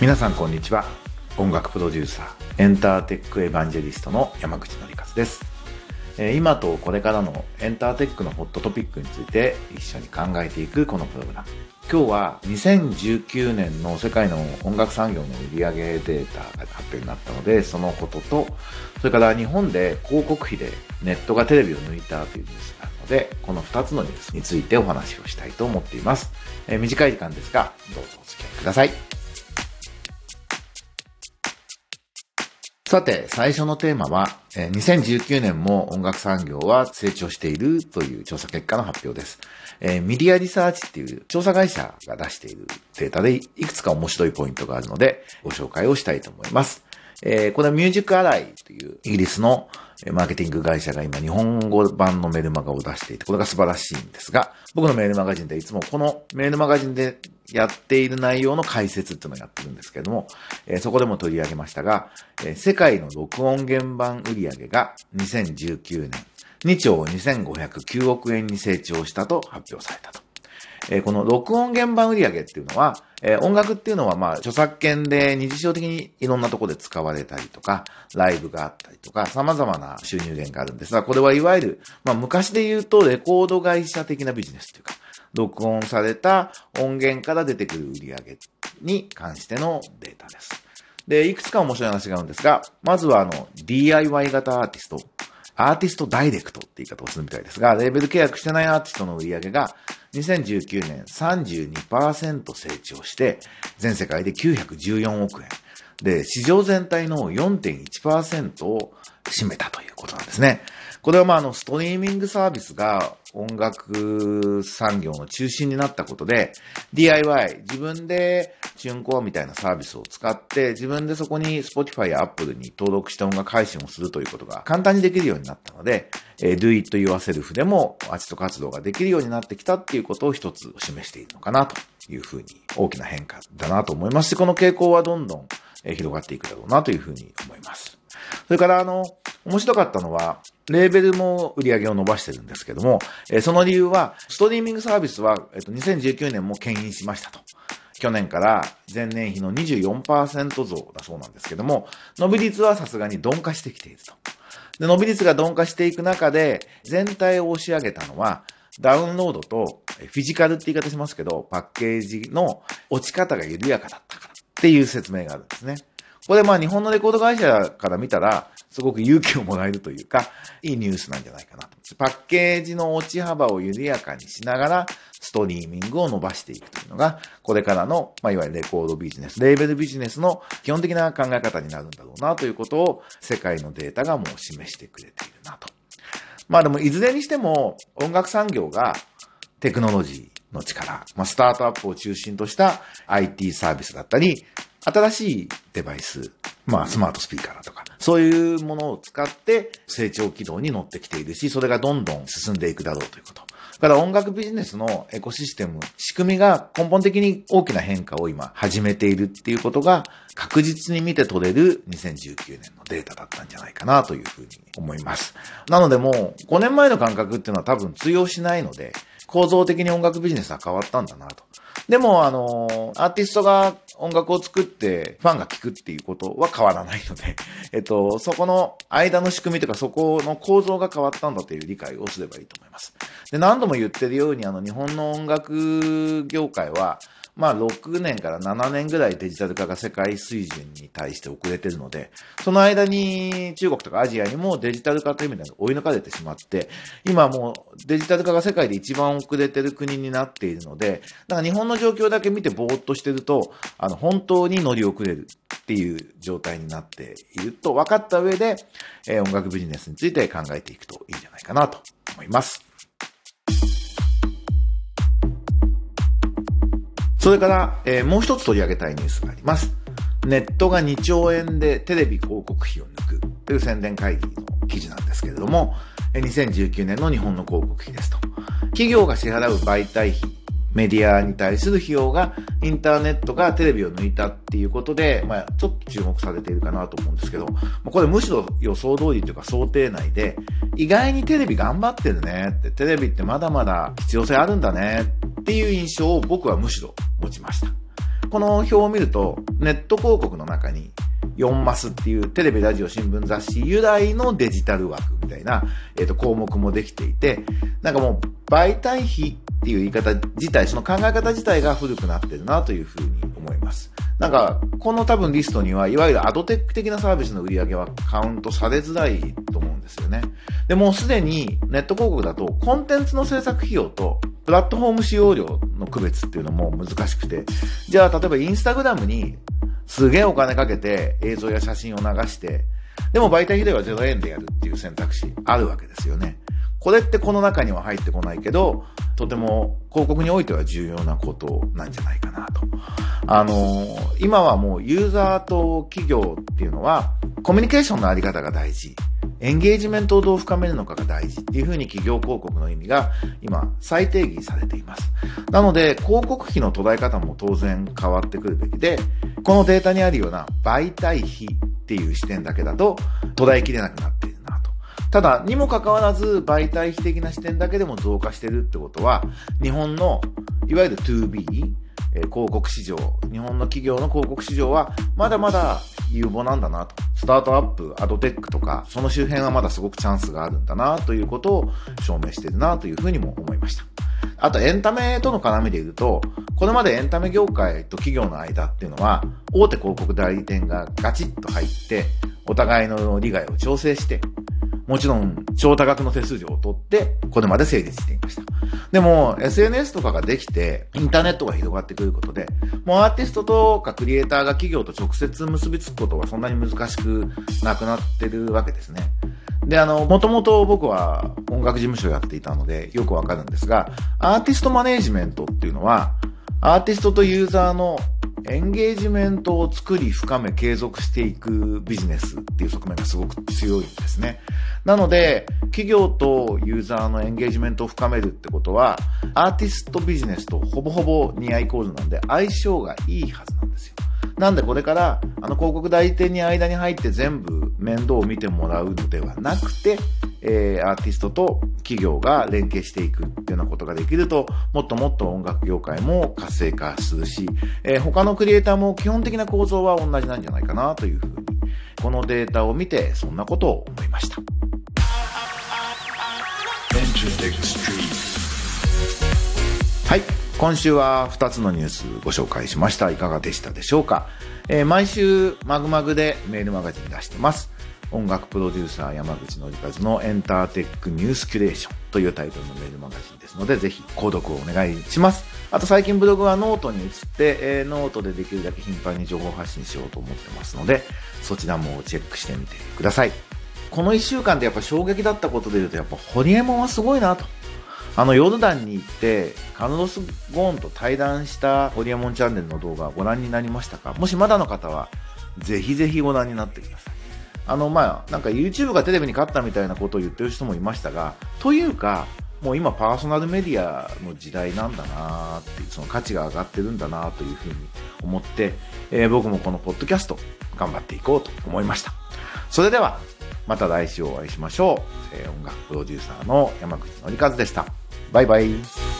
皆さんこんにちは。音楽プロデューサーエンターテックエヴァンジェリストの山口のりかずです今とこれからのエンターテックのホットトピックについて一緒に考えていくこのプログラム。今日は2019年の世界の音楽産業の売上データが発表になったので、そのことと、それから日本で広告費でネットがテレビを抜いたというニュースがので、この2つのニュースについてお話をしたいと思っています。えー、短い時間ですが、どうぞお付き合いください。さて、最初のテーマは、2019年も音楽産業は成長しているという調査結果の発表です。えー、ミディアリサーチっていう調査会社が出しているデータでいくつか面白いポイントがあるのでご紹介をしたいと思います。えー、これはミュージックアライというイギリスのマーケティング会社が今日本語版のメルマガを出していて、これが素晴らしいんですが、僕のメールマガジンでいつもこのメールマガジンでやっている内容の解説っていうのをやってるんですけれども、えー、そこでも取り上げましたが、えー、世界の録音原版売上が2019年2兆2509億円に成長したと発表されたと。えー、この録音現場売上っていうのは、えー、音楽っていうのはまあ著作権で日常的にいろんなとこで使われたりとか、ライブがあったりとか、様々な収入源があるんですが、これはいわゆる、まあ昔で言うとレコード会社的なビジネスというか、録音された音源から出てくる売上に関してのデータです。で、いくつか面白い話があるんですが、まずはあの、DIY 型アーティスト。アーティストダイレクトって言い方をするみたいですが、レーベル契約してないアーティストの売り上げが2019年32%成長して、全世界で914億円。で、市場全体の4.1%を占めたということなんですね。これはまあ、あの、ストリーミングサービスが音楽産業の中心になったことで、DIY、自分でチュンコアみたいなサービスを使って、自分でそこに Spotify や Apple に登録した音楽配信をするということが簡単にできるようになったので、え Do It Yourself でもアーティスト活動ができるようになってきたっていうことを一つ示しているのかなというふうに大きな変化だなと思いますし、この傾向はどんどん広がっていくだろうなというふうに思います。それからあの、面白かったのは、レーベルも売り上げを伸ばしてるんですけども、えその理由は、ストリーミングサービスは、えっと、2019年も牽引しましたと。去年から前年比の24%増だそうなんですけども、伸び率はさすがに鈍化してきていると。で、伸び率が鈍化していく中で、全体を押し上げたのは、ダウンロードとフィジカルって言い方しますけど、パッケージの落ち方が緩やかだったからっていう説明があるんですね。これまあ日本のレコード会社から見たら、すごく勇気をもらえるというか、いいニュースなんじゃないかなと。パッケージの落ち幅を緩やかにしながら、ストリーミングを伸ばしていくというのが、これからの、まあ、いわゆるレコードビジネス、レーベルビジネスの基本的な考え方になるんだろうなということを、世界のデータがもう示してくれているなと。まあでも、いずれにしても、音楽産業がテクノロジーの力、まあ、スタートアップを中心とした IT サービスだったり、新しいデバイス、まあスマートスピーカーだとか、そういうものを使って成長軌道に乗ってきているし、それがどんどん進んでいくだろうということ。だから音楽ビジネスのエコシステム、仕組みが根本的に大きな変化を今始めているっていうことが確実に見て取れる2019年のデータだったんじゃないかなというふうに思います。なのでもう5年前の感覚っていうのは多分通用しないので、構造的に音楽ビジネスは変わったんだなと。でも、あの、アーティストが音楽を作ってファンが聴くっていうことは変わらないので、えっと、そこの間の仕組みとかそこの構造が変わったんだという理解をすればいいと思います。で、何度も言ってるように、あの、日本の音楽業界は、まあ6年から7年ぐらいデジタル化が世界水準に対して遅れてるので、その間に中国とかアジアにもデジタル化という意味で追い抜かれてしまって、今もうデジタル化が世界で一番遅れてる国になっているので、だから日本の状況だけ見てぼーっとしてると、あの、本当に乗り遅れるっていう状態になっていると分かった上で、えー、音楽ビジネスについて考えていくといいんじゃないかなと思います。それから、えー、もう一つ取り上げたいニュースがあります。ネットが2兆円でテレビ広告費を抜くという宣伝会議の記事なんですけれども、2019年の日本の広告費ですと。企業が支払う媒体費、メディアに対する費用がインターネットがテレビを抜いたっていうことで、まあ、ちょっと注目されているかなと思うんですけど、これむしろ予想通りというか想定内で、意外にテレビ頑張ってるねって、テレビってまだまだ必要性あるんだねっていう印象を僕はむしろ持ちました。この表を見ると、ネット広告の中に、4マスっていうテレビ、ラジオ、新聞、雑誌由来のデジタル枠みたいな、えっ、ー、と、項目もできていて、なんかもう媒体費っていう言い方自体、その考え方自体が古くなってるなというふうに思います。なんか、この多分リストには、いわゆるアドテック的なサービスの売り上げはカウントされづらいと思うんですよね。で、もうすでにネット広告だと、コンテンツの制作費用と、プラットフォーム使用料の区別っていうのも難しくて、じゃあ例えばインスタグラムにすげえお金かけて映像や写真を流して、でも媒体費では0円でやるっていう選択肢あるわけですよね。これってこの中には入ってこないけど、とても広告においては重要なことなんじゃないかなと。あの今はもうユーザーと企業っていうのは、コミュニケーションのあり方が大事。エンゲージメントをどう深めるのかが大事っていうふうに企業広告の意味が今再定義されています。なので広告費の捉え方も当然変わってくるべきで、このデータにあるような媒体費っていう視点だけだと捉えきれなくなって。ただ、にもかかわらず媒体費的な視点だけでも増加してるってことは、日本のいわゆる 2B、えー、広告市場、日本の企業の広告市場はまだまだ有望なんだなと。スタートアップ、アドテックとか、その周辺はまだすごくチャンスがあるんだなということを証明してるなというふうにも思いました。あとエンタメとの絡みで言うと、これまでエンタメ業界と企業の間っていうのは、大手広告代理店がガチッと入って、お互いの利害を調整して、もちろん超多額の手数料を取って、これまで成立していました。でも、SNS とかができて、インターネットが広がってくることで、もうアーティストとかクリエイターが企業と直接結びつくことはそんなに難しくなくなってるわけですね。で、あの、もともと僕は音楽事務所やっていたのでよくわかるんですが、アーティストマネージメントっていうのは、アーティストとユーザーのエンゲージメントを作り深め継続していくビジネスっていう側面がすごく強いんですね。なので、企業とユーザーのエンゲージメントを深めるってことは、アーティストビジネスとほぼほぼニアイコールなんで相性がいいはずなんですよ。なんでこれから、あの広告代理店に間に入って全部面倒を見てもらうのではなくて、えー、アーティストと企業が連携していくっていうようなことができると、もっともっと音楽業界も活性化するし、えー、他のクリエイターも基本的な構造は同じなんじゃないかなというふうに、このデータを見てそんなことを思いました。はい。今週は2つのニュースご紹介しました。いかがでしたでしょうか、えー、毎週まぐまぐでメールマガジン出してます。音楽プロデューサー山口のりかずのエンターテックニュースキュレーションというタイトルのメールマガジンですので、ぜひ購読をお願いします。あと最近ブログはノートに移って、えー、ノートでできるだけ頻繁に情報発信しようと思ってますので、そちらもチェックしてみてください。この1週間でやっぱ衝撃だったことで言うと、やっぱホリエモンはすごいなと。あの、ヨルダンに行って、カルロス・ゴーンと対談したホリエモンチャンネルの動画をご覧になりましたか？もしまだの方は、ぜひぜひご覧になってください。あの、まあ、なんか YouTube がテレビに勝ったみたいなことを言ってる人もいましたが、というか、もう今パーソナルメディアの時代なんだなっていう、その価値が上がってるんだなというふうに思って、えー、僕もこのポッドキャスト頑張っていこうと思いました。それでは、また来週お会いしましょう。えー、音楽プロデューサーの山口のりかずでした。バイバイ。